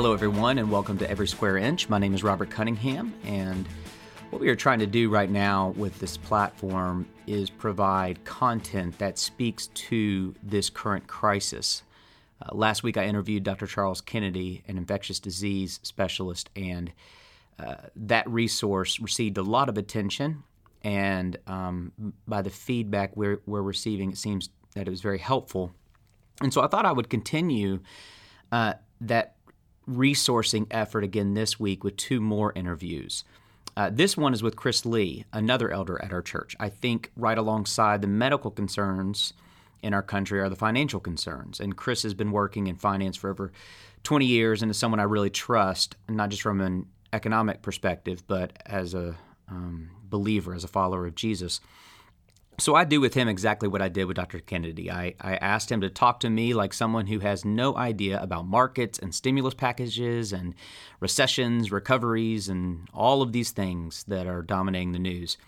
Hello, everyone, and welcome to Every Square Inch. My name is Robert Cunningham, and what we are trying to do right now with this platform is provide content that speaks to this current crisis. Uh, last week, I interviewed Dr. Charles Kennedy, an infectious disease specialist, and uh, that resource received a lot of attention. And um, by the feedback we're, we're receiving, it seems that it was very helpful. And so I thought I would continue uh, that resourcing effort again this week with two more interviews. Uh, this one is with Chris Lee, another elder at our church. I think right alongside the medical concerns in our country are the financial concerns. And Chris has been working in finance for over 20 years and is someone I really trust, not just from an economic perspective, but as a um, believer, as a follower of Jesus. So I do with him exactly what I did with Dr. Kennedy. I, I asked him to talk to me like someone who has no idea about markets and stimulus packages and recessions, recoveries, and all of these things that are dominating the news.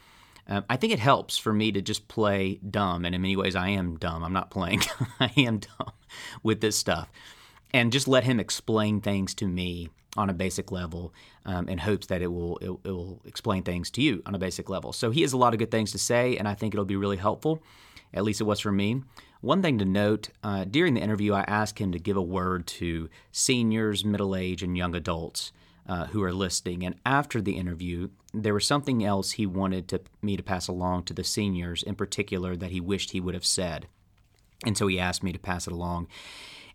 Um, I think it helps for me to just play dumb, and in many ways, I am dumb. I'm not playing, I am dumb with this stuff. And just let him explain things to me on a basic level um, in hopes that it will it, it, will explain things to you on a basic level. So he has a lot of good things to say, and I think it'll be really helpful. At least it was for me. One thing to note uh, during the interview, I asked him to give a word to seniors, middle age, and young adults uh, who are listening. And after the interview, there was something else he wanted to, me to pass along to the seniors in particular that he wished he would have said. And so he asked me to pass it along.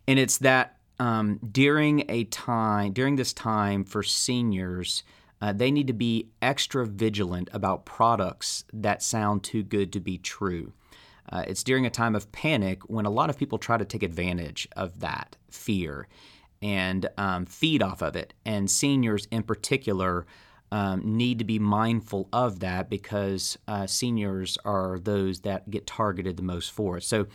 And it's that um, during a time during this time for seniors, uh, they need to be extra vigilant about products that sound too good to be true. Uh, it's during a time of panic when a lot of people try to take advantage of that fear and um, feed off of it. And seniors, in particular, um, need to be mindful of that because uh, seniors are those that get targeted the most for it. So,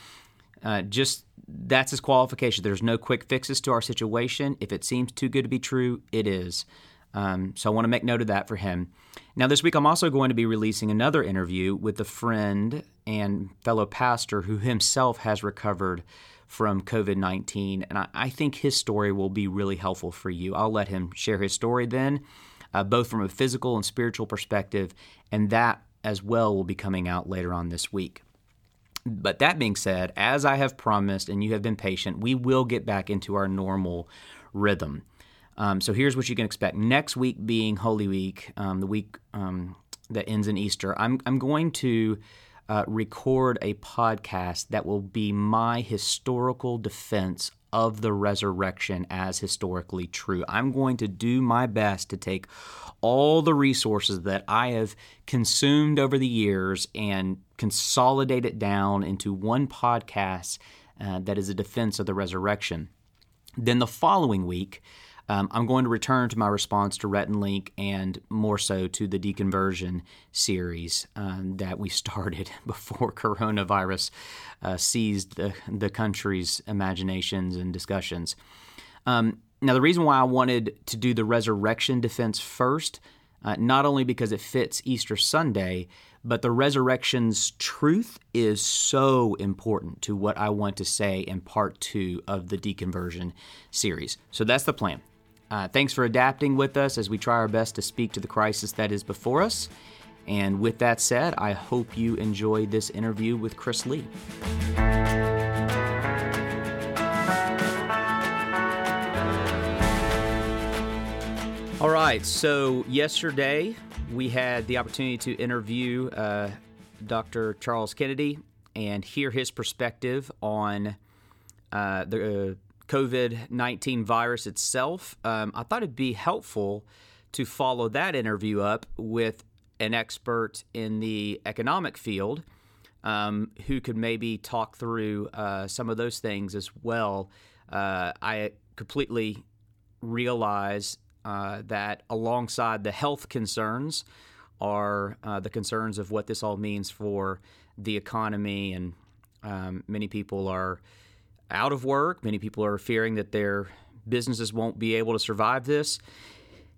uh, just that's his qualification. There's no quick fixes to our situation. If it seems too good to be true, it is. Um, so I want to make note of that for him. Now, this week I'm also going to be releasing another interview with a friend and fellow pastor who himself has recovered from COVID 19. And I, I, think his story will be really helpful for you. I'll let him share his story then, uh, both from a physical and spiritual perspective, and that as well will be coming out later on this week. But that being said, as I have promised and you have been patient, we will get back into our normal rhythm. Um, so here's what you can expect. Next week being Holy Week, um, the week um, that ends in Easter, I'm, I'm going to uh, record a podcast that will be my historical defense of the resurrection as historically true. I'm going to do my best to take all the resources that I have consumed over the years and consolidate it down into one podcast uh, that is a defense of the resurrection. Then the following week, um, I'm going to return to my response to Rhett and Link and more so to the deconversion series um, that we started before coronavirus uh, seized the, the country's imaginations and discussions. Um, now, the reason why I wanted to do the resurrection defense first, uh, not only because it fits Easter Sunday, but the resurrection's truth is so important to what I want to say in part two of the deconversion series. So that's the plan. Uh, thanks for adapting with us as we try our best to speak to the crisis that is before us. And with that said, I hope you enjoyed this interview with Chris Lee. All right, so yesterday we had the opportunity to interview uh, Dr. Charles Kennedy and hear his perspective on uh, the COVID 19 virus itself, um, I thought it'd be helpful to follow that interview up with an expert in the economic field um, who could maybe talk through uh, some of those things as well. Uh, I completely realize uh, that alongside the health concerns are uh, the concerns of what this all means for the economy, and um, many people are out of work. Many people are fearing that their businesses won't be able to survive this.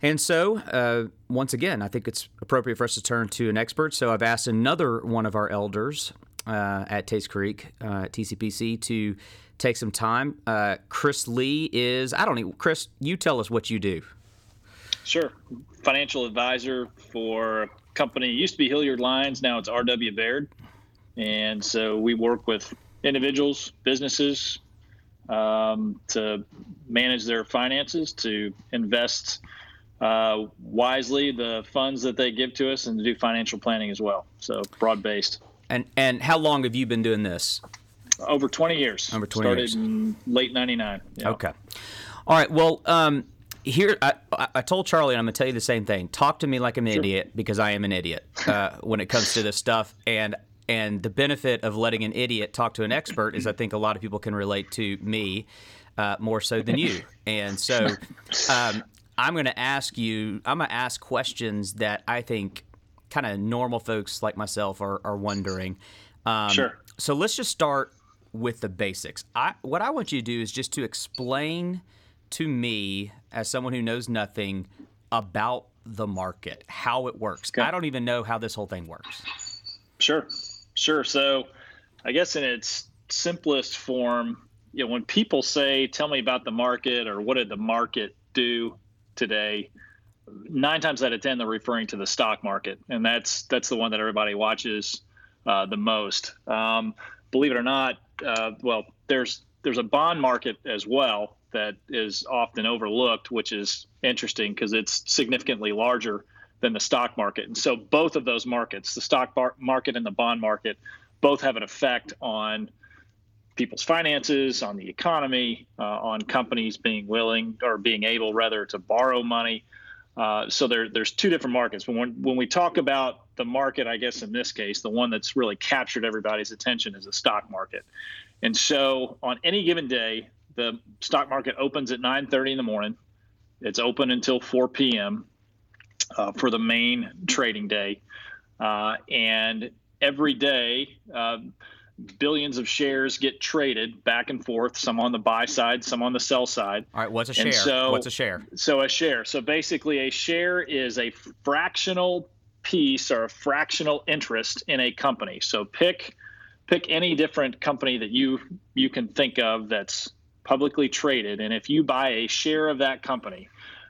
And so, uh, once again, I think it's appropriate for us to turn to an expert. So, I've asked another one of our elders uh, at Tates Creek uh, TCPC to take some time. Uh, Chris Lee is I don't know. Chris, you tell us what you do. Sure, financial advisor for a company. Used to be Hilliard Lyons, now it's R.W. Baird, and so we work with individuals, businesses, um, to manage their finances, to invest uh, wisely the funds that they give to us, and to do financial planning as well. So broad based. And and how long have you been doing this? Over 20 years. Over 20 Started years. in late 99. Yeah. Okay. All right. Well, um, here I, I told Charlie, and I'm going to tell you the same thing. Talk to me like I'm an idiot because I am an idiot uh, when it comes to this stuff. And and the benefit of letting an idiot talk to an expert is I think a lot of people can relate to me uh, more so than you. And so um, I'm going to ask you. I'm going to ask questions that I think kind of normal folks like myself are, are wondering. Um, Sure. So let's just start with the basics. I, what I want you to do is just to explain to me, as someone who knows nothing about the market, how it works. I don't even know how this whole thing works. Sure, sure. So, I guess in its simplest form, you know, when people say, "Tell me about the market," or "What did the market do today?" Nine times out of ten, they're referring to the stock market, and that's that's the one that everybody watches uh, the most. Um, believe it or not, uh, well, there's there's a bond market as well that is often overlooked, which is interesting because it's significantly larger than the stock market. And so both of those markets, the stock bar- market and the bond market, both have an effect on people's finances, on the economy, uh, on companies being willing or being able, rather, to borrow money. Uh, so there, there's two different markets. When, when we talk about the market, I guess in this case, the one that's really captured everybody's attention is the stock market. And so on any given day, the stock market opens at 9:30 in the morning. It's open until 4 p.m. Uh, for the main trading day, uh, and every day. Um, billions of shares get traded back and forth, some on the buy side, some on the sell side. All right, what's a And share? so- what's a share? So a share. So basically, a share is a fractional piece or a fractional interest in a company. So pick pick any different company that you you can think of that's publicly traded, and if you buy a share of that company,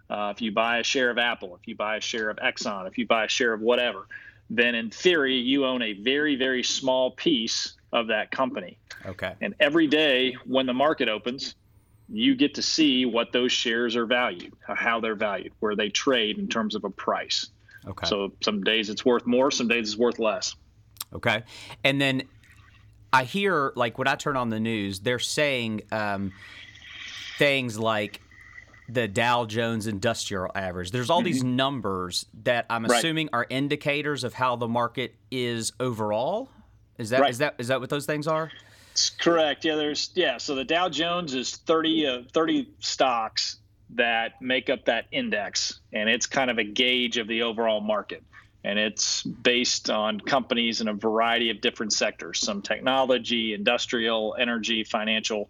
uh, if you buy a share of Apple, if you buy a share of Exxon, if you buy a share of whatever, then in theory you own a very very small piece of that company. Okay. And every day when the market opens, you get to see what those shares are valued, how they're valued, where they trade in terms of a price. Okay. So some days it's worth more, some days it's worth less. Okay. And then I hear, like, when I turn on the news, they're saying um, things like the Dow Jones Industrial Average. There's all these numbers that I'm Mm-hmm. Right. assuming are indicators of how the market is overall. Is that is Right. that is that what those things are? It's correct. Yeah, there's yeah. So the Dow Jones is 30 uh, 30 stocks that make up that index, and it's kind of a gauge of the overall market. And it's based on companies in a variety of different sectors, some technology, industrial, energy, financial,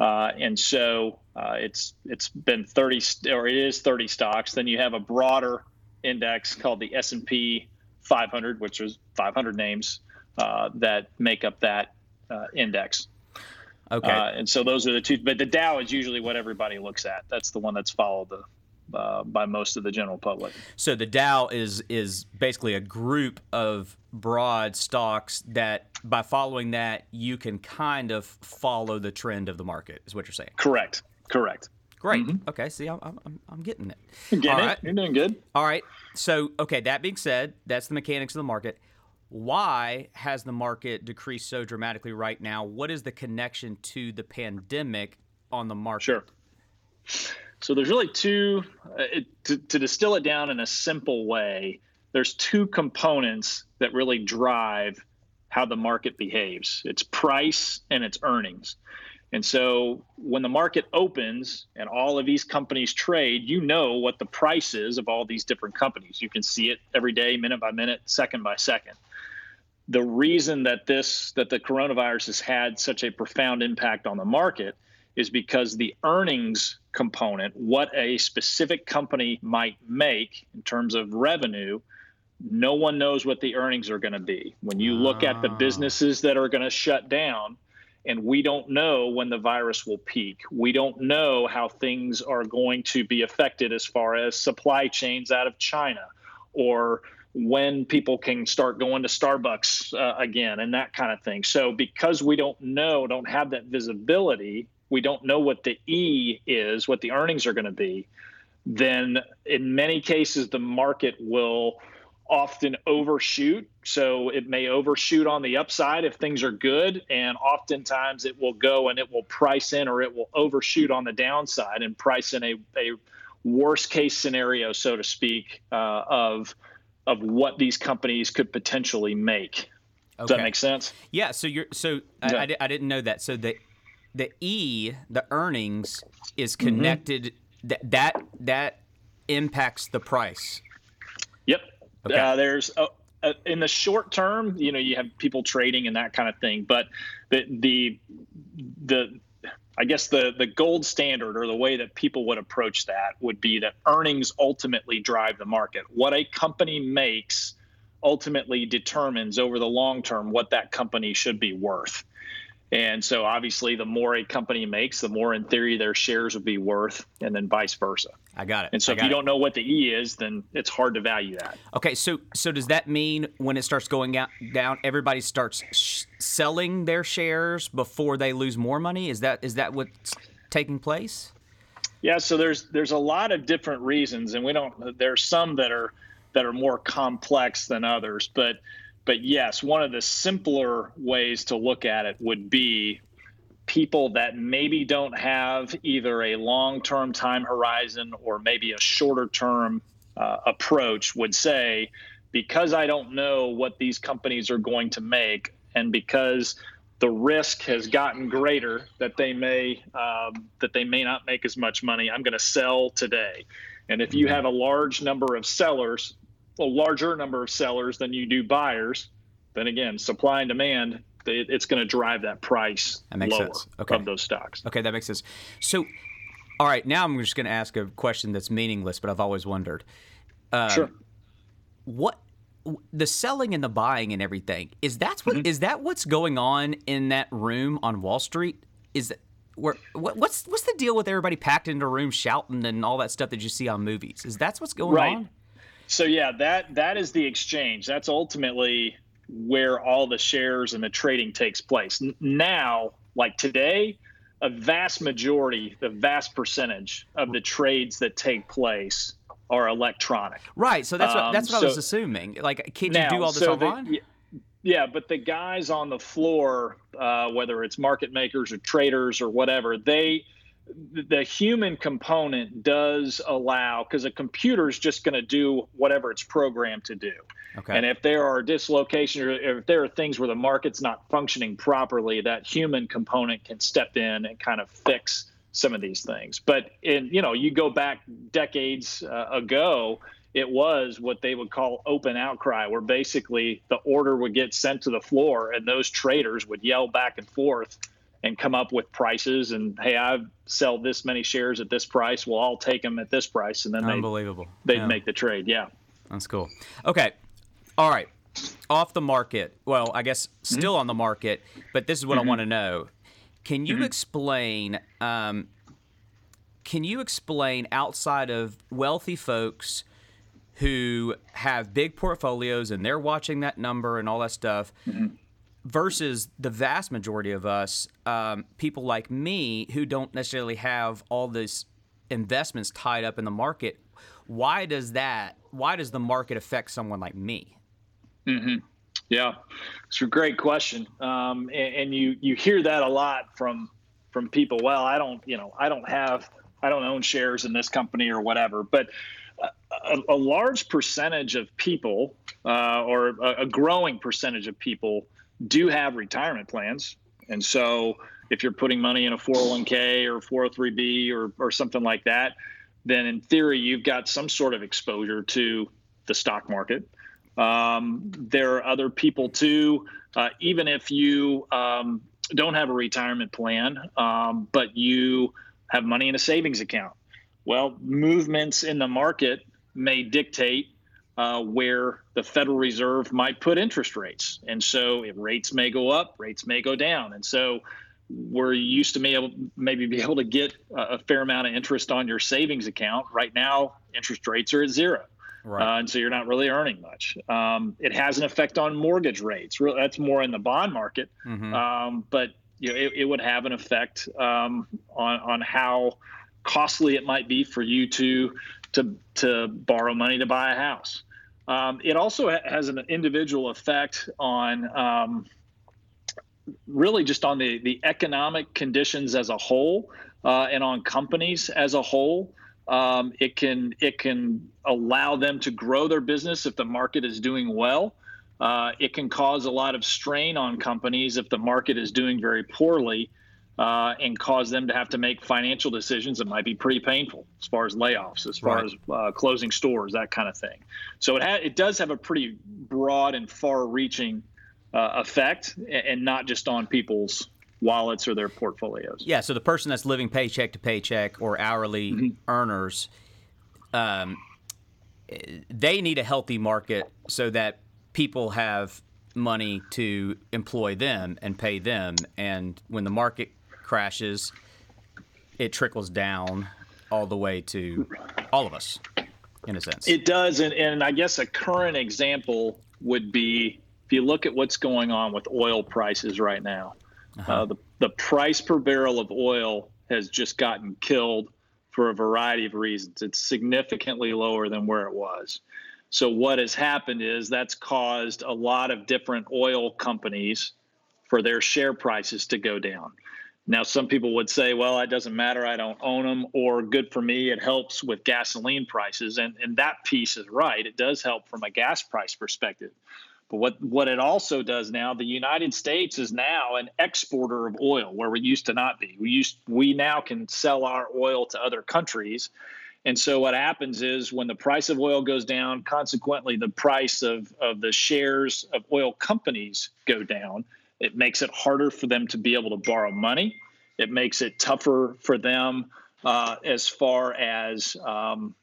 uh, and so uh, it's it's been 30 or it is 30 stocks. Then you have a broader index called the S&P 500, which is 500 names uh, that make up that uh, index. Okay. Uh, and so those are the two. But the Dow is usually what everybody looks at. That's the one that's followed the, uh, by most of the general public. So the Dow is is basically a group of broad stocks that by following that you can kind of follow the trend of the market. Is what you're saying? Correct. Correct. Great. Okay. See, I'm, I'm, I'm getting it. Get All it? right. You're doing good. All right. So, okay, that being said, that's the mechanics of the market. Why has the market decreased so dramatically right now? What is the connection to the pandemic on the market? Sure. So there's really two. Uh, it, to, to distill it down in a simple way, there's two components that really drive how the market behaves. It's price and it's earnings. And so when the market opens and all of these companies trade, you know what the price is of all these different companies. You can see it every day, minute by minute, second by second. The reason that this that the coronavirus has had such a profound impact on the market is because the earnings component, what a specific company might make in terms of revenue, no one knows what the earnings are going to be. When you look at the ah. businesses that are going to shut down, and we don't know when the virus will peak. We don't know how things are going to be affected as far as supply chains out of China or when people can start going to Starbucks uh, again and that kind of thing. So, because we don't know, don't have that visibility, we don't know what the E is, what the earnings are going to be, then in many cases, the market will often overshoot. So it may overshoot on the upside if things are good, and oftentimes it will go and it will price in or it will overshoot on the downside and price in a, a worst case scenario, so to speak, uh, of of what these companies could potentially make. Does that make sense? Yeah. So you're so yeah. I, I, I, didn't know that. So the the E, the earnings, is mm-hmm. connected. Mm-hmm. That that that impacts the price. Yep. Okay. Uh, there's uh, uh, in the short term, you know, you have people trading and that kind of thing, but the the the I guess the the gold standard or the way that people would approach that would be that earnings ultimately drive the market. What a company makes ultimately determines over the long term what that company should be worth. And so obviously the more a company makes, the more in theory their shares would be worth and then vice versa. I got it. And so if you it. don't know what the E is, then it's hard to value that. Okay, so so does that mean when it starts going out, down, everybody starts sh- selling their shares before they lose more money? Is that is that what's taking place? Yeah, so there's there's a lot of different reasons and we don't there's some that are that are more complex than others, but but yes, one of the simpler ways to look at it would be people that maybe don't have either a long term time horizon or maybe a shorter term uh, approach would say, because I don't know what these companies are going to make, and because the risk has gotten greater that they may um, that they may not make as much money, I'm going to sell today. And if you mm-hmm. have a large number of sellers, a larger number of sellers than you do buyers, then again, supply and demand, it's going to drive that price that makes lower sense. Okay. of those stocks. Okay, that makes sense. So, all right, now I'm just going to ask a question that's meaningless, but I've always wondered. Uh, sure. What the selling and the buying and everything is that's what mm-hmm. is that what's going on in that room on Wall Street? Is that where what, what's what's the deal with everybody packed into a room shouting and all that stuff that you see on movies? Is that what's going right. on? So yeah, that that is the exchange. That's ultimately where all the shares and the trading takes place. Now, like today, a vast majority, the vast percentage of the trades that take place are electronic. Right. So that's what um, that's what so, I was assuming. Like, can you do all this so online? The, yeah, but the guys on the floor, uh, whether it's market makers or traders or whatever, they the human component does allow because a computer is just going to do whatever it's programmed to do. Okay. And if there are dislocations or if there are things where the market's not functioning properly, that human component can step in and kind of fix some of these things. But in you know, you go back decades uh, ago, it was what they would call open outcry, where basically the order would get sent to the floor and those traders would yell back and forth and come up with prices and hey i sell this many shares at this price well i'll take them at this price and then unbelievable they'd, they'd yeah. make the trade yeah that's cool okay all right off the market well i guess mm-hmm. still mm-hmm. on the market but this is what mm-hmm. i want to know can you mm-hmm. explain um, can you explain outside of wealthy folks who have big portfolios and they're watching that number and all that stuff mm-hmm versus the vast majority of us, um, people like me who don't necessarily have all these investments tied up in the market. Why does that? Why does the market affect someone like me? Mm-hmm. Yeah, it's a great question, um, and, and, you you hear that a lot from from people. Well, I don't, you know, I don't have, I don't own shares in this company or whatever, but. A, a, large percentage of people, uh, or a, a, growing percentage of people, do have retirement plans. And so if you're putting money in a 401k or 403b or, or something like that, then in theory, you've got some sort of exposure to the stock market. Um, there are other people too, uh, even if you um, don't have a retirement plan, um, but you have money in a savings account. Well, movements in the market may dictate uh, where the Federal Reserve might put interest rates. And so if rates may go up, rates may go down. And so we're used to be able, maybe be able to get a, fair amount of interest on your savings account. Right now, interest rates are at zero. Right. Uh, and so you're not really earning much. Um, it has an effect on mortgage rates. That's more in the bond market, mm-hmm. um, but you know, it, it, would have an effect um, on on how costly it might be for you to to to borrow money to buy a house. Um, it also ha- has an individual effect on um, really just on the the economic conditions as a whole uh, and on companies as a whole. Um, it can it can allow them to grow their business if the market is doing well. Uh, it can cause a lot of strain on companies if the market is doing very poorly uh, and cause them to have to make financial decisions that might be pretty painful as far as layoffs, as far right. as uh, closing stores, that kind of thing. So it ha- it does have a pretty broad and far-reaching uh, effect, and not just on people's wallets or their portfolios. Yeah. So the person that's living paycheck to paycheck or hourly mm-hmm. earners, um, they need a healthy market so that people have money to employ them and pay them. And when the market crashes, it trickles down all the way to all of us, in a sense. It does, and, and I guess a current example would be if you look at what's going on with oil prices right now. Uh-huh. Uh, the the price per barrel of oil has just gotten killed for a variety of reasons. It's significantly lower than where it was. So what has happened is that's caused a lot of different oil companies for their share prices to go down. Now, some people would say, well, it doesn't matter. I don't own them, or good for me. It helps with gasoline prices. And, and that piece is right. It does help from a gas price perspective. But what, what it also does now, the United States is now an exporter of oil where we used to not be. We used we now can sell our oil to other countries. And so what happens is when the price of oil goes down, consequently the price of, of the shares of oil companies go down. It makes it harder for them to be able to borrow money. It makes it tougher for them uh, as far as um,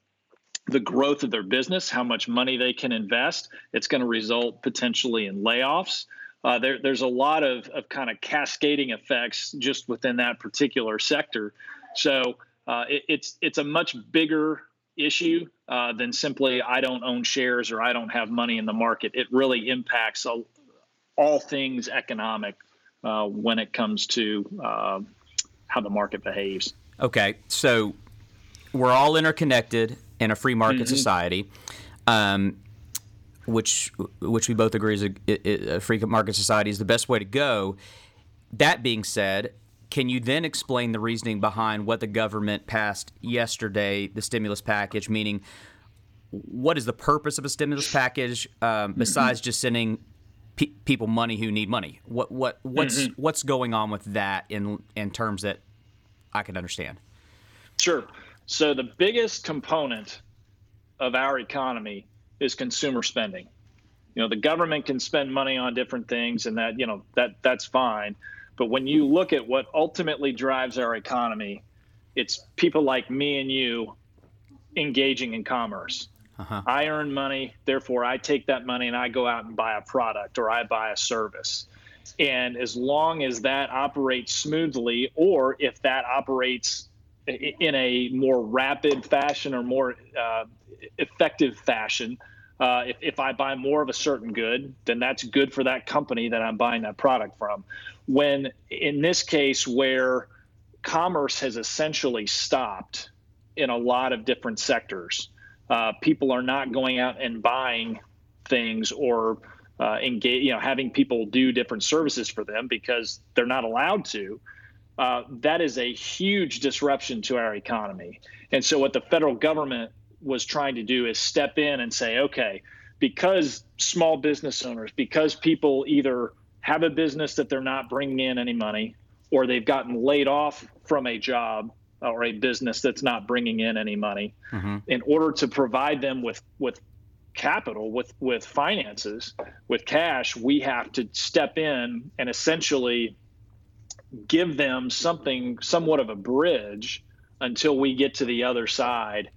the growth of their business, how much money they can invest. It's going to result potentially in layoffs. Uh, there, there's a lot of, of kind of cascading effects just within that particular sector. So uh, it, it's it's a much bigger issue uh, than simply I don't own shares or I don't have money in the market. It really impacts a, all things economic uh, when it comes to uh, how the market behaves. Okay, so we're all interconnected in a free market mm-hmm. society, um, which which we both agree is a, a free market society is the best way to go. That being said, can you then explain the reasoning behind what the government passed yesterday, the stimulus package? Meaning, what is the purpose of a stimulus package um, besides just sending pe- people money who need money. What what what's mm-hmm. what's going on with that in in terms that I can understand? Sure. So the biggest component of our economy is consumer spending. You know, the government can spend money on different things and that, you know, that that's fine. But when you look at what ultimately drives our economy, it's people like me and you engaging in commerce. Uh-huh. I earn money, therefore I take that money and I go out and buy a product or I buy a service. And as long as that operates smoothly, or if that operates in a more rapid fashion or more uh, effective fashion, uh, if, if I buy more of a certain good, then that's good for that company that I'm buying that product from. When in this case, where commerce has essentially stopped in a lot of different sectors, uh, people are not going out and buying things or uh, engage, you know, having people do different services for them because they're not allowed to. Uh, that is a huge disruption to our economy. And so, what the federal government was trying to do is step in and say, okay, because small business owners, because people either have a business that they're not bringing in any money, or they've gotten laid off from a job, or a business that's not bringing in any money mm-hmm. in order to provide them with with capital with with finances with cash we have to step in and essentially give them something somewhat of a bridge until we get to the other side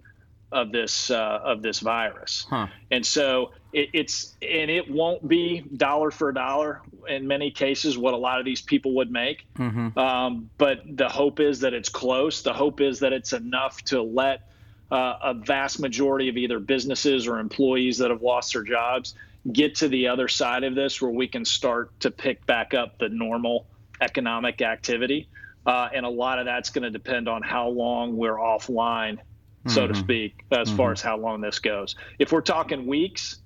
of this uh, of this virus. Huh. And so it, it's and it won't be dollar for dollar in many cases what a lot of these people would make. Mm-hmm. Um, but the hope is that it's close. The hope is that it's enough to let uh, a vast majority of either businesses or employees that have lost their jobs get to the other side of this where we can start to pick back up the normal economic activity. Uh, and a lot of that's going to depend on how long we're offline, so mm-hmm. to speak, as mm-hmm. far as how long this goes. If we're talking weeks,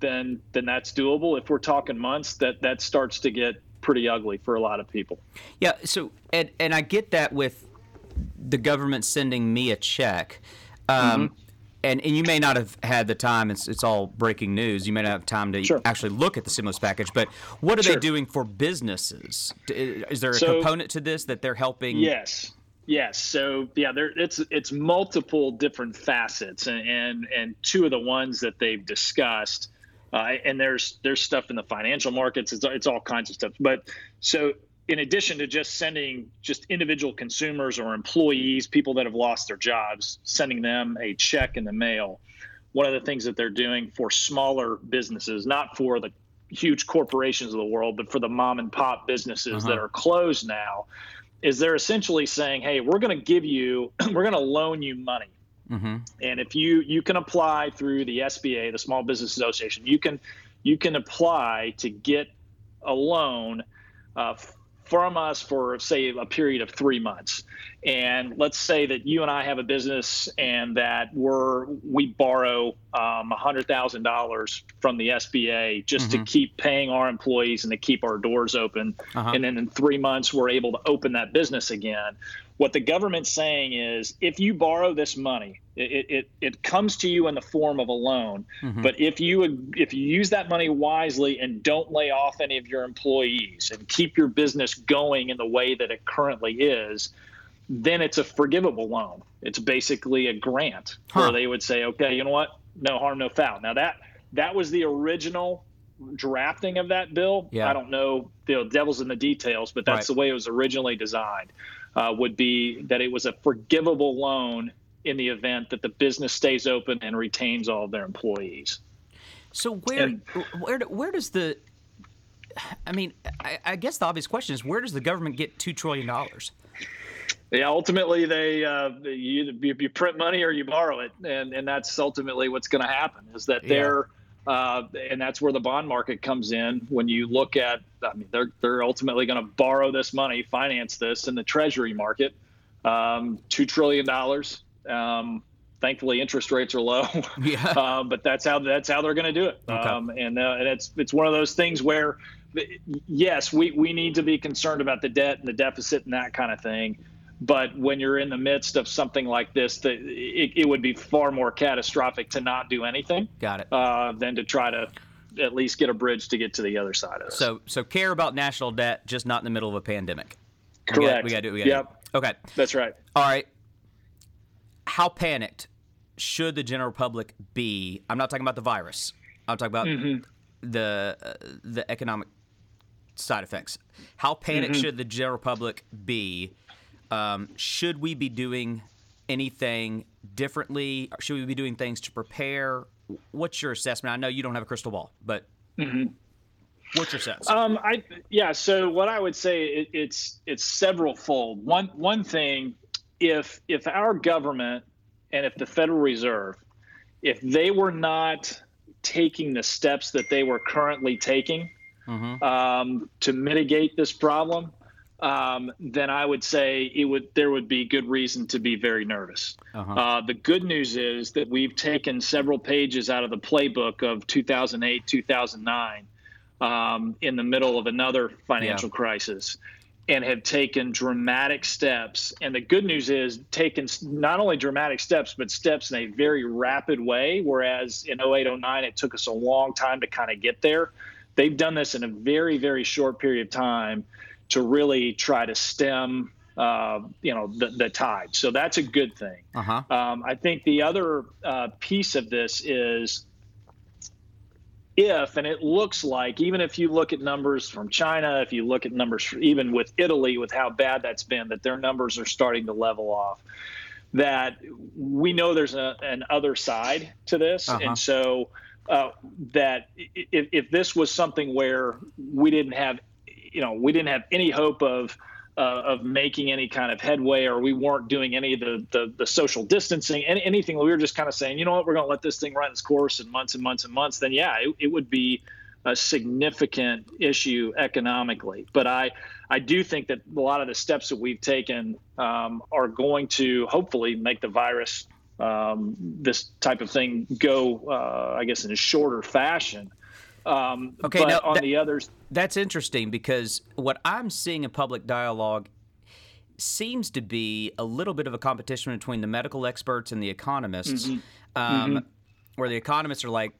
then then that's doable. If we're talking months, that that starts to get pretty ugly for a lot of people. Yeah. So and and I get that with the government sending me a check. Um, mm-hmm and, and you may not have had the time. It's it's all breaking news. You may not have time to sure. actually look at the stimulus package. But what are sure. they doing for businesses? Is there a so, component to this that they're helping? Yes, yes. So yeah, there it's it's multiple different facets, and and, and two of the ones that they've discussed. Uh, and there's there's stuff in the financial markets. It's it's all kinds of stuff. But so in addition to just sending just individual consumers or employees, people that have lost their jobs, sending them a check in the mail, one of the things that they're doing for smaller businesses, not for the huge corporations of the world, but for the mom and pop businesses uh-huh. that are closed now, is they're essentially saying, "Hey, we're going to give you, we're going to loan you money." Mm-hmm. And if you you can apply through the SBA, the Small Business Association, you can you can apply to get a loan uh, from us for say a period of three months and let's say that you and i have a business and that we're we borrow um, $100000 from the sba just mm-hmm. to keep paying our employees and to keep our doors open uh-huh. and then in three months we're able to open that business again what the government's saying is if you borrow this money it, it, it comes to you in the form of a loan mm-hmm. but if you if you use that money wisely and don't lay off any of your employees and keep your business going in the way that it currently is then it's a forgivable loan it's basically a grant huh. where they would say okay you know what no harm no foul now that that was the original drafting of that bill yeah. i don't know the devil's in the details but that's right. the way it was originally designed uh, would be that it was a forgivable loan in the event that the business stays open and retains all of their employees. So where and, where where does the I mean, I, I, guess the obvious question is where does the government get two trillion dollars? Yeah, ultimately they uh, you, you print money or you borrow it, and and that's ultimately what's going to happen. Is that they're uh, and that's where the bond market comes in. When you look at, I mean, they're they're ultimately going to borrow this money, finance this in the Treasury market, um, two trillion dollars. Um, thankfully, interest rates are low. Yeah. uh, but that's how that's how they're going to do it. Okay. Um, and uh, and it's it's one of those things where, yes, we we need to be concerned about the debt and the deficit and that kind of thing. But when you're in the midst of something like this, that it, it would be far more catastrophic to not do anything. Got it. Uh, than to try to at least get a bridge to get to the other side of it. So so care about national debt, just not in the middle of a pandemic. Correct. We got to do. We yep. Do. Okay. That's right. All right how panicked should the general public be? I'm not talking about the virus. I'm talking about mm-hmm. the uh, the economic side effects. How panicked mm-hmm. should the general public be? Um, should we be doing anything differently? Should we be doing things to prepare? What's your assessment? I know you don't have a crystal ball, but mm-hmm. what's your sense? Um, I yeah. So what I would say it, it's it's several fold. One one thing if if our government and if the Federal Reserve, if they were not taking the steps that they were currently taking mm-hmm. um, to mitigate this problem, um, then I would say it would there would be good reason to be very nervous. Uh-huh. Uh, the good news is that we've taken several pages out of the playbook of 2008, 2009, um, in the middle of another financial yeah. crisis and have taken dramatic steps. And the good news is taken not only dramatic steps, but steps in a very rapid way. Whereas in 08, 09, it took us a long time to kind of get there. They've done this in a very, very short period of time to really try to stem, uh, you know, the, the, tide. So that's a good thing. Uh-huh. Um, I think the other uh, piece of this is if, and it looks like, even if you look at numbers from China, if you look at numbers even with Italy, with how bad that's been, that their numbers are starting to level off. that we know there's a, an other side to this, uh-huh. and so uh, that if, if this was something where we didn't have, you know, we didn't have any hope of uh, of making any kind of headway, or we weren't doing any of the the, the social distancing, any, anything. We were just kind of saying, you know what, we're going to let this thing run its course in months and months and months. Then yeah, it, it would be a significant issue economically. But I I do think that a lot of the steps that we've taken um, are going to hopefully make the virus um, this type of thing go, uh, I guess, in a shorter fashion. Um, okay, but now, on that, the others, that's interesting because what I'm seeing in public dialogue seems to be a little bit of a competition between the medical experts and the economists, mm-hmm. Um, mm-hmm. where the economists are like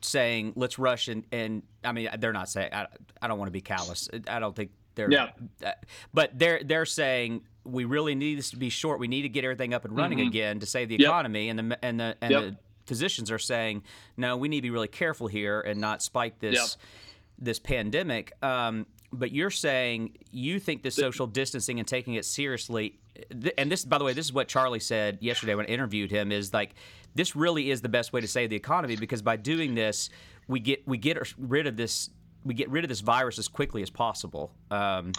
saying, "Let's rush," and, and I mean, they're not saying. I, I don't want to be callous. I don't think they're. Yeah. Uh, but they're they're saying we really need this to be short. We need to get everything up and running mm-hmm. again to save the economy, yep. and the and the and yep. the physicians are saying, no, we need to be really careful here and not spike this yep. this pandemic. Um, but you're saying you think the social distancing and taking it seriously, and this, by the way, this is what Charlie said yesterday when I interviewed him. Is like this really is the best way to save the economy because by doing this, we get we get rid of this we get rid of this virus as quickly as possible. Um,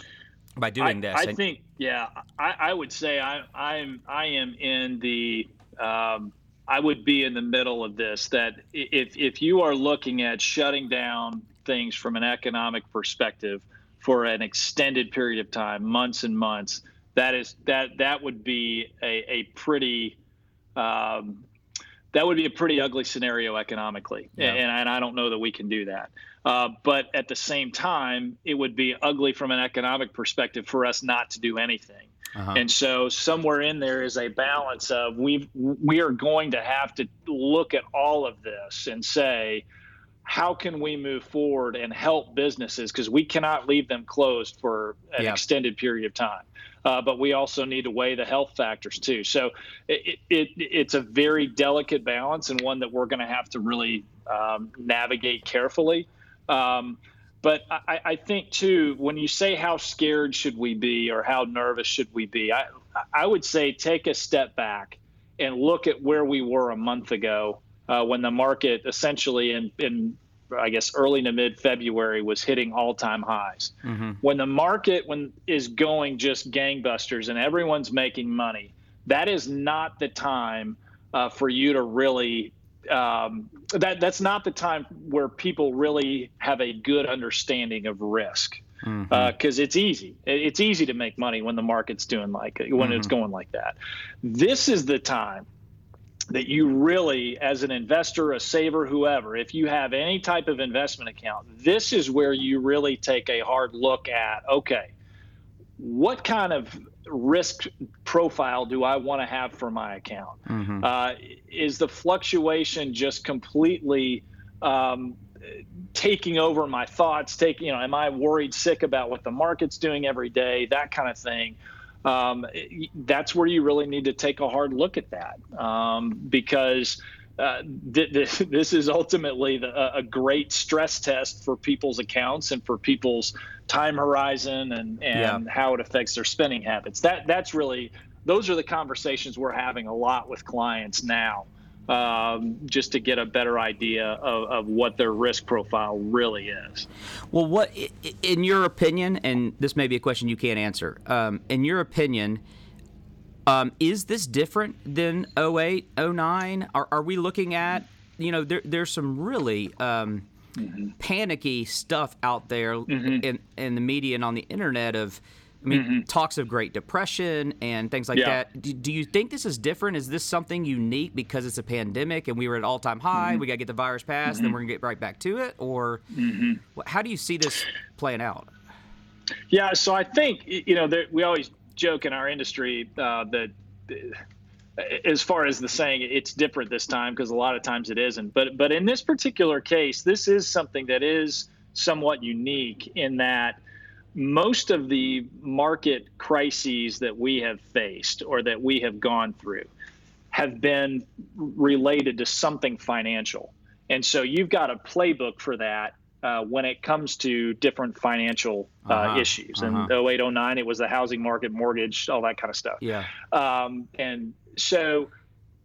by doing I, this. I think, yeah, I, I, would say I, I'm I am in the um, I would be in the middle of this. That if if you are looking at shutting down things from an economic perspective for an extended period of time, months and months, that is that that would be a, a pretty um, that would be a pretty ugly scenario economically, yeah. and, and, I don't know that we can do that. Uh, but at the same time, it would be ugly from an economic perspective for us not to do anything. Uh-huh. And so somewhere in there is a balance of we we are going to have to look at all of this and say how can we move forward and help businesses because we cannot leave them closed for an yeah. extended period of time. Uh, but we also need to weigh the health factors too. So it, it, it's a very delicate balance and one that we're going to have to really um, navigate carefully. Um, but I, I, think too, when you say how scared should we be or how nervous should we be, I, I would say take a step back and look at where we were a month ago uh, when the market essentially in, in I guess early to mid February was hitting all time highs. Mm-hmm. When the market when is going just gangbusters and everyone's making money, that is not the time uh, for you to really um, that that's not the time where people really have a good understanding of risk because mm-hmm. uh, it's easy. It's easy to make money when the market's doing like when mm-hmm. it's going like that. This is the time that you really, as an investor, a saver, whoever, if you have any type of investment account, this is where you really take a hard look at okay, what kind of risk profile do I want to have for my account? Mm-hmm. Uh, is the fluctuation just completely um, taking over my thoughts? Taking, you know, am I worried sick about what the market's doing every day? That kind of thing. Um, that's where you really need to take a hard look at that um, because uh, th- th- this is ultimately the, a great stress test for people's accounts and for people's time horizon and, and yeah. how it affects their spending habits. That that's really those are the conversations we're having a lot with clients now, um, just to get a better idea of, of, what their risk profile really is. Well, what in your opinion, and this may be a question you can't answer. Um, in your opinion um, is this different than 08, 09? Are, are we looking at, you know, there, there's some really um, mm-hmm. panicky stuff out there mm-hmm. in, in the media and on the internet of, I mean, mm-hmm. talks of Great Depression and things like yeah. that. Do, do, you think this is different? Is this something unique because it's a pandemic and we were at all time high? Mm-hmm. We got to get the virus passed, mm-hmm. then we're going to get right back to it? Or mm-hmm. how do you see this playing out? Yeah, so I think, you know, there, we always joke in our industry uh, that as far as the saying it's different this time because a lot of times it isn't. But but in this particular case this is something that is somewhat unique in that most of the market crises that we have faced or that we have gone through have been related to something financial. And so you've got a playbook for that uh, when it comes to different financial uh, uh-huh. issues. Uh-huh. And 08, 09, it was the housing market, mortgage, all that kind of stuff. Yeah. Um, and so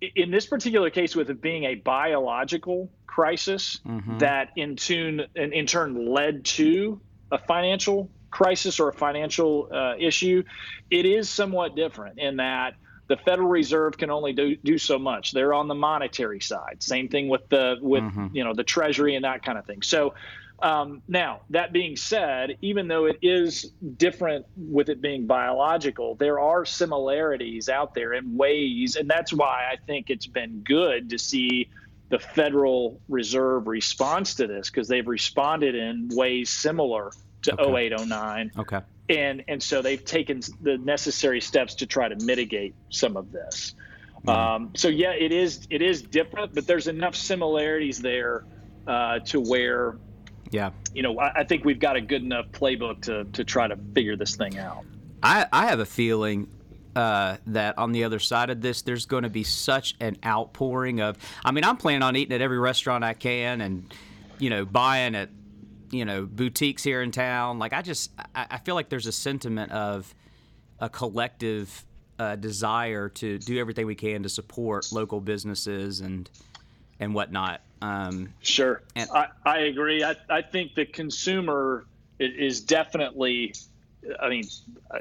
in this particular case, with it being a biological crisis mm-hmm. that in tune in, in turn led to a financial crisis or a financial uh, issue, it is somewhat different in that the Federal Reserve can only do, do so much. They're on the monetary side. Same thing with the with mm-hmm. you know the Treasury and that kind of thing. So um, now, that being said, even though it is different with it being biological, there are similarities out there in ways, and that's why I think it's been good to see the Federal Reserve response to this because they've responded in ways similar to okay. 0809. Okay. And and so they've taken the necessary steps to try to mitigate some of this. Mm-hmm. Um, so yeah, it is it is different, but there's enough similarities there uh, to where yeah. You know, I, I think we've got a good enough playbook to to try to figure this thing out. I, I have a feeling uh, that on the other side of this, there's going to be such an outpouring of. I mean, I'm planning on eating at every restaurant I can, and you know, buying at you know boutiques here in town. Like, I just I, I feel like there's a sentiment of a collective uh, desire to do everything we can to support local businesses and and whatnot. Um, sure, and, I, I agree. I, I think the consumer is definitely. I mean,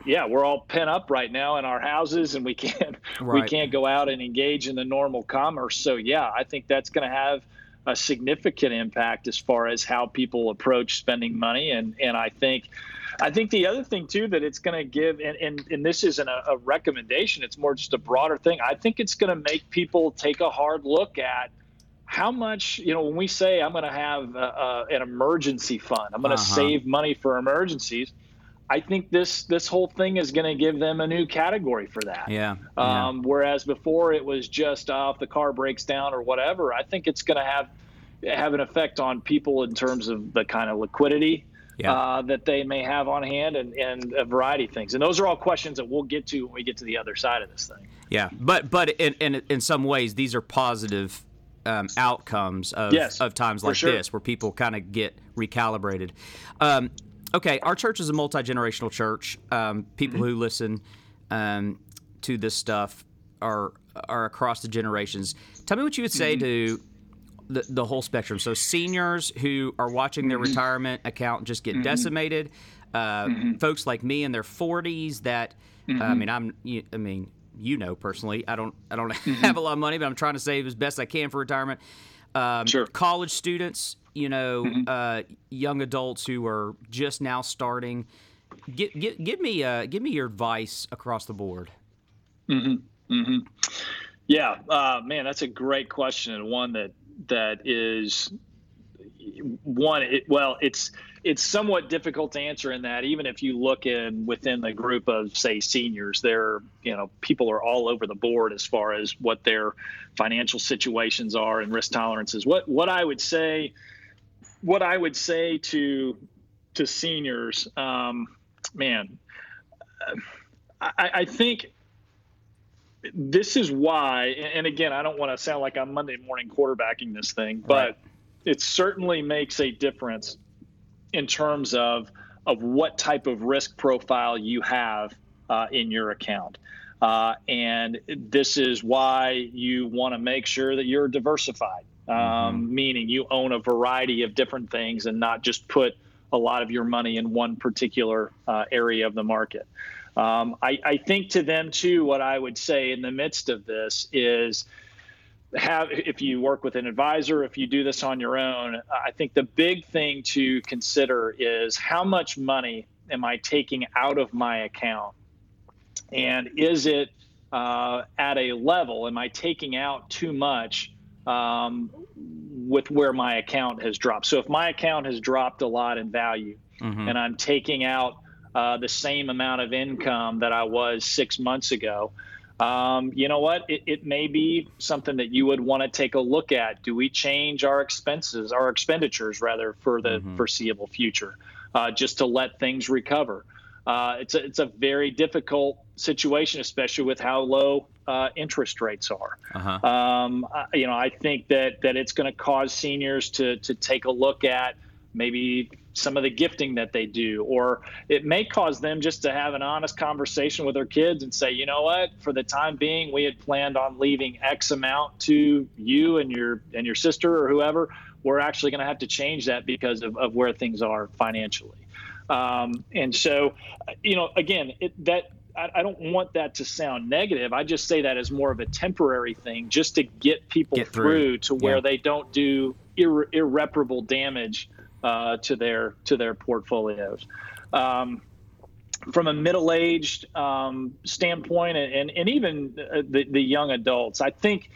yeah, we're all pent up right now in our houses, and we can't right. we can't go out and engage in the normal commerce. So yeah, I think that's going to have a significant impact as far as how people approach spending money, and and I think. I think the other thing too that it's going to give, and, and, and this isn't a, a recommendation; it's more just a broader thing. I think it's going to make people take a hard look at how much you know when we say i'm going to have an emergency fund i'm going to uh-huh. save money for emergencies i think this this whole thing is going to give them a new category for that yeah, um, yeah. whereas before it was just uh, if the car breaks down or whatever i think it's going to have have an effect on people in terms of the kind of liquidity yeah. uh, that they may have on hand and, and a variety of things and those are all questions that we'll get to when we get to the other side of this thing yeah but but in, in, in some ways these are positive um, outcomes of, yes, of times like sure. this where people kind of get recalibrated. Um, okay, our church is a multi generational church. Um, people mm-hmm. who listen um, to this stuff are are across the generations. Tell me what you would say mm-hmm. to the, the whole spectrum. So seniors who are watching their mm-hmm. retirement account just get mm-hmm. decimated. Uh, mm-hmm. folks like me in their 40s that I mean I'm I mean you know personally. I don't I don't mm-hmm. have a lot of money, but I'm trying to save as best I can for retirement. Um, sure. College students, you know, mm-hmm. uh, young adults who are just now starting. Give, give, give me uh, give me your advice across the board. Mm-hmm. Mm-hmm. Yeah, uh, man, that's a great question and one that that is one. It, well, it's it's somewhat difficult to answer in that even if you look in within the group of say seniors there you know people are all over the board as far as what their financial situations are and risk tolerances what what i would say what i would say to to seniors um, man I, I think this is why and again i don't want to sound like i'm monday morning quarterbacking this thing but right. it certainly makes a difference in terms of of what type of risk profile you have uh, in your account. Uh, and this is why you want to make sure that you're diversified, um, mm-hmm. meaning you own a variety of different things and not just put a lot of your money in one particular uh, area of the market. Um, I, I, think to them, too, what I would say in the midst of this is have if you work with an advisor if you do this on your own i think the big thing to consider is how much money am i taking out of my account and is it uh, at a level am i taking out too much um, with where my account has dropped so if my account has dropped a lot in value mm-hmm. and i'm taking out uh, the same amount of income that i was six months ago um, you know what? It, it, may be something that you would want to take a look at. Do we change our expenses, our expenditures rather, for the mm-hmm. foreseeable future, uh, just to let things recover? Uh, it's a, it's a very difficult situation, especially with how low uh, interest rates are. Uh-huh. Um, you know, I think that that it's going to cause seniors to to take a look at maybe some of the gifting that they do, or it may cause them just to have an honest conversation with their kids and say, you know what, for the time being, we had planned on leaving X amount to you and your and your sister or whoever. We're actually going to have to change that because of, of where things are financially. Um, and so, you know, again, it, that I, I, don't want that to sound negative. I just say that as more of a temporary thing, just to get people get through. through. to where yeah. they don't do irre- irreparable damage uh, to their to their portfolios. Um, from a middle-aged um, standpoint, and, and, and even the, the young adults, I think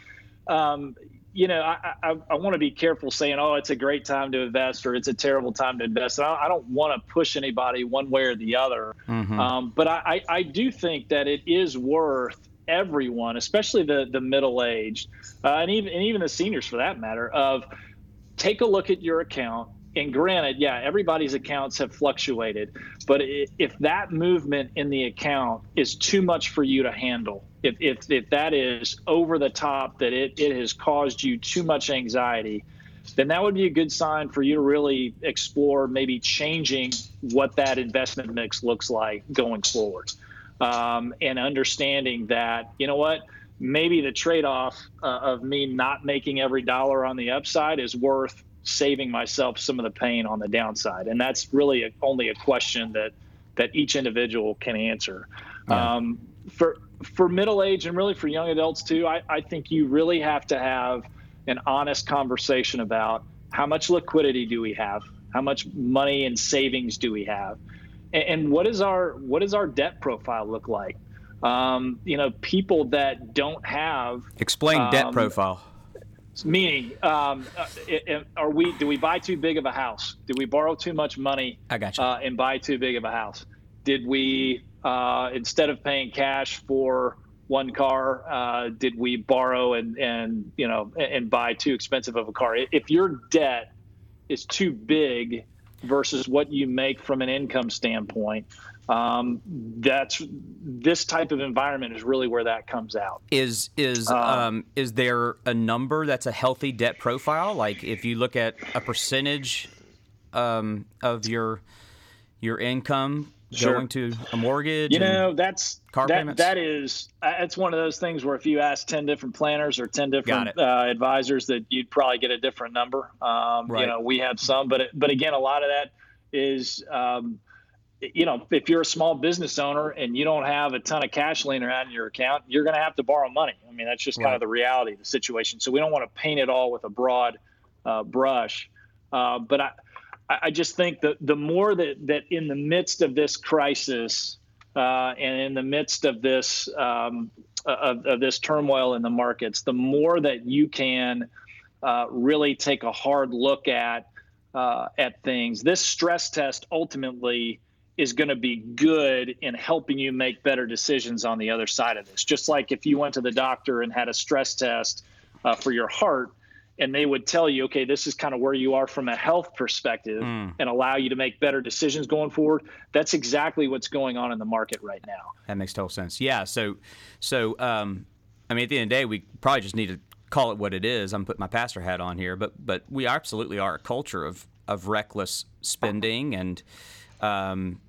um, you know, I, I, I want to be careful saying, oh, it's a great time to invest or it's a terrible time to invest. I, I don't want to push anybody one way or the other. Mm-hmm. Um, but I, I do think that it is worth everyone, especially the, the middle aged uh, and, even, and even the seniors for that matter, of take a look at your account and granted, yeah, everybody's accounts have fluctuated, but if that movement in the account is too much for you to handle, if, if, if that is over the top, that it, it has caused you too much anxiety, then that would be a good sign for you to really explore maybe changing what that investment mix looks like going forward. Um, and understanding that, you know what, maybe the trade off uh, of me not making every dollar on the upside is worth saving myself some of the pain on the downside. And that's really a, only a question that that each individual can answer. Yeah. Um, for for middle age and really for young adults too, I, I think you really have to have an honest conversation about how much liquidity do we have, how much money and savings do we have, and, and what is our what does our debt profile look like? Um, you know, people that don't have explain um, debt profile Meaning, um, uh, are we? Do we buy too big of a house? Did we borrow too much money? I got you. Uh, and buy too big of a house? Did we, uh, instead of paying cash for one car, uh, did we borrow and and you know and buy too expensive of a car? If your debt is too big versus what you make from an income standpoint, um, that's this type of environment is really where that comes out. Is is um, um, is there a number that's a healthy debt profile? Like if you look at a percentage um, of your your income sure. going to a mortgage, you know, that's car that, payments. That is, it's one of those things where if you ask ten different planners or ten different uh, advisors, that you'd probably get a different number. Um, right. You know, we have some, but but again, a lot of that is um, you know, if you're a small business owner and you don't have a ton of cash laying around in your account, you're going to have to borrow money. I mean, that's just right. kind of the reality of the situation. So we don't want to paint it all with a broad uh, brush. Uh, but I, I just think that the more that, that in the midst of this crisis uh, and in the midst of this um, of, of, this turmoil in the markets, the more that you can uh, really take a hard look at uh, at things. This stress test ultimately is going to be good in helping you make better decisions on the other side of this. Just like if you went to the doctor and had a stress test uh, for your heart, and they would tell you, okay, this is kind of where you are from a health perspective mm. and allow you to make better decisions going forward. That's exactly what's going on in the market right now. That makes total sense. Yeah. So, so, um, I mean, at the end of the day, we probably just need to call it what it is. I'm putting my pastor hat on here, but, but we absolutely are a culture of, of reckless spending and, um,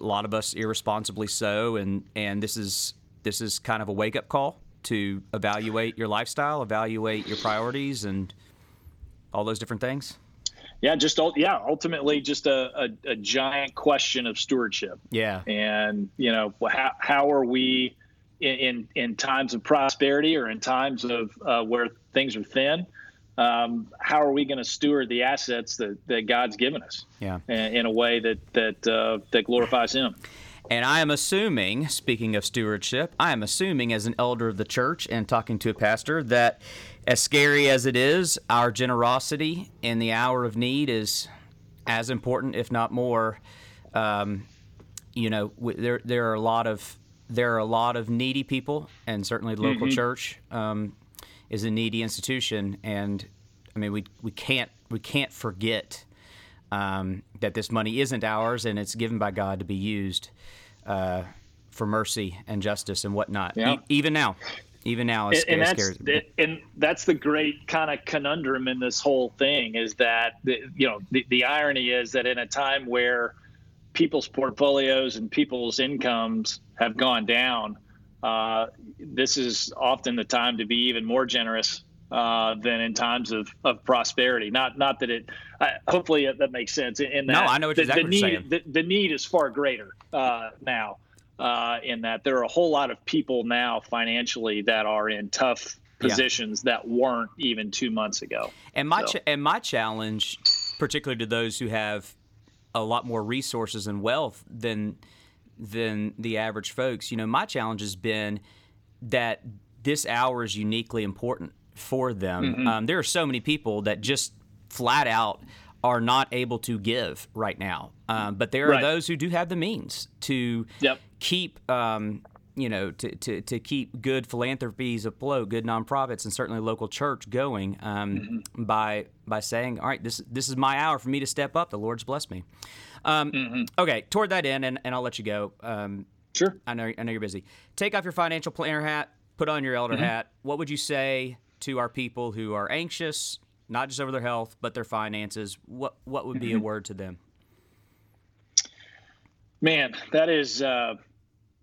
a lot of us irresponsibly so, and and this is this is kind of a wake up call to evaluate your lifestyle, evaluate your priorities, and all those different things. Yeah, just yeah, ultimately just a, a, a giant question of stewardship. Yeah, and you know how how are we in in, in times of prosperity or in times of uh, where things are thin? Um, how are we going to steward the assets that, that God's given us? Yeah. In, in a way that that uh, that glorifies Him. And I am assuming, speaking of stewardship, I am assuming as an elder of the church and talking to a pastor that, as scary as it is, our generosity in the hour of need is as important, if not more. Um, you know, there there are a lot of there are a lot of needy people, and certainly the local mm-hmm. church. Um, is a needy institution, and I mean we we can't we can't forget um, that this money isn't ours and it's given by God to be used uh, for mercy and justice and whatnot. Yeah. E- even now, Even now, it's and, scary. And that's, and that's the great kind of conundrum in this whole thing is that the, you know the, the irony is that in a time where people's portfolios and people's incomes have gone down, uh, this is often the time to be even more generous uh, than in times of, of prosperity. Not not that it. Uh, hopefully that makes sense. In that, no, I know what the, exactly the need, saying. The, the, need is far greater uh, now. Uh, in that there are a whole lot of people now financially that are in tough positions yeah. that weren't even two months ago. And my so. ch- and my challenge, particularly to those who have a lot more resources and wealth than than the average folks, you know, my challenge has been that this hour is uniquely important for them. Mm-hmm. Um, there are so many people that just flat out are not able to give right now. Um, but there are right. those who do have the means to yep. keep, um, you know, to, to, to keep good philanthropies afloat, good nonprofits, and certainly local church going um, mm-hmm. by by saying, all right, this this is my hour for me to step up. The Lord's blessed me. Um, mm-hmm. Okay, toward that end, and, and I'll let you go. Um, sure. I know I know you're busy. Take off your financial planner hat. Put on your elder mm-hmm. hat. What would you say to our people who are anxious, not just over their health, but their finances? What what would be mm-hmm. a word to them? Man, that is uh,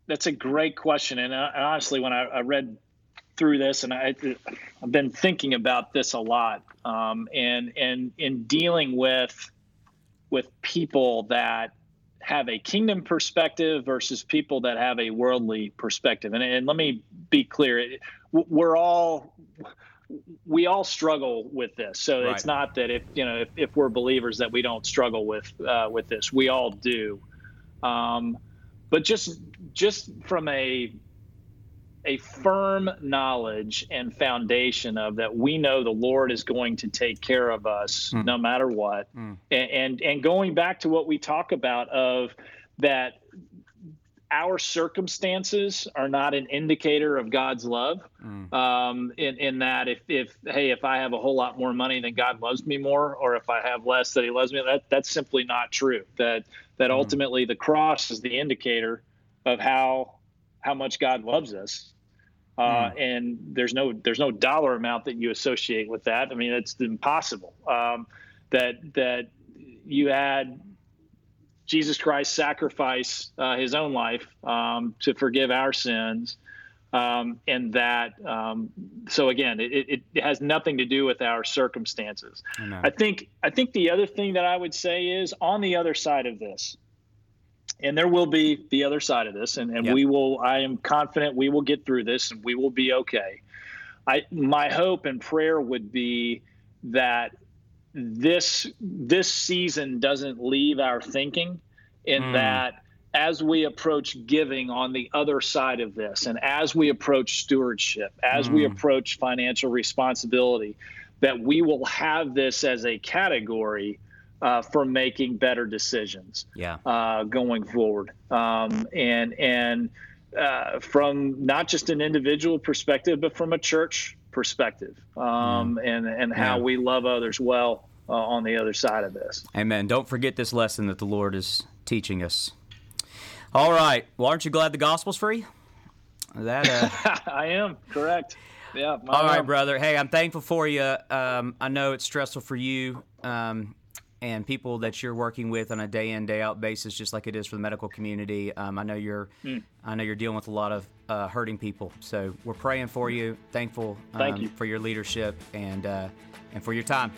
that's a great question, and uh, honestly, when I, I, read through this, and I, I've been thinking about this a lot, um, and and in dealing with with people that have a kingdom perspective versus people that have a worldly perspective, and, and let me be clear, we're all we all struggle with this. So right. it's not that if you know if, if we're believers that we don't struggle with uh, with this. We all do. Um, but just just from a a firm knowledge and foundation of that we know the Lord is going to take care of us mm. no matter what. Mm. And, and and going back to what we talk about of that our circumstances are not an indicator of God's love. Mm. Um, in, in that, if, if hey, if I have a whole lot more money, then God loves me more, or if I have less, that He loves me. That that's simply not true. That that mm. ultimately the cross is the indicator of how how much God loves us. Uh, mm. And there's no there's no dollar amount that you associate with that. I mean, it's impossible. Um, that that you had Jesus Christ sacrifice uh, his own life um, to forgive our sins. Um, and that, um, so again, it, it, has nothing to do with our circumstances. Amen. I think, I think the other thing that I would say is on the other side of this, and there will be the other side of this, and, and yep. we will, I am confident we will get through this and we will be okay. I, my hope and prayer would be that this this season doesn't leave our thinking in mm. that as we approach giving on the other side of this and as we approach stewardship as mm. we approach financial responsibility that we will have this as a category uh, for making better decisions yeah. uh, going forward um, and and uh, from not just an individual perspective but from a church perspective um, mm. and and how yeah. we love others well uh, on the other side of this. Amen. Don't forget this lesson that the Lord is teaching us. All right. Well, aren't you glad the gospel's free? That uh... I am correct. Yeah. All right, brother. Hey, I'm thankful for you. Um, I know it's stressful for you um, and people that you're working with on a day in day out basis, just like it is for the medical community. Um, I know you're, mm. I know you're dealing with a lot of uh, hurting people. So we're praying for you. Thankful Thank um, you. for your leadership and uh, and for your time.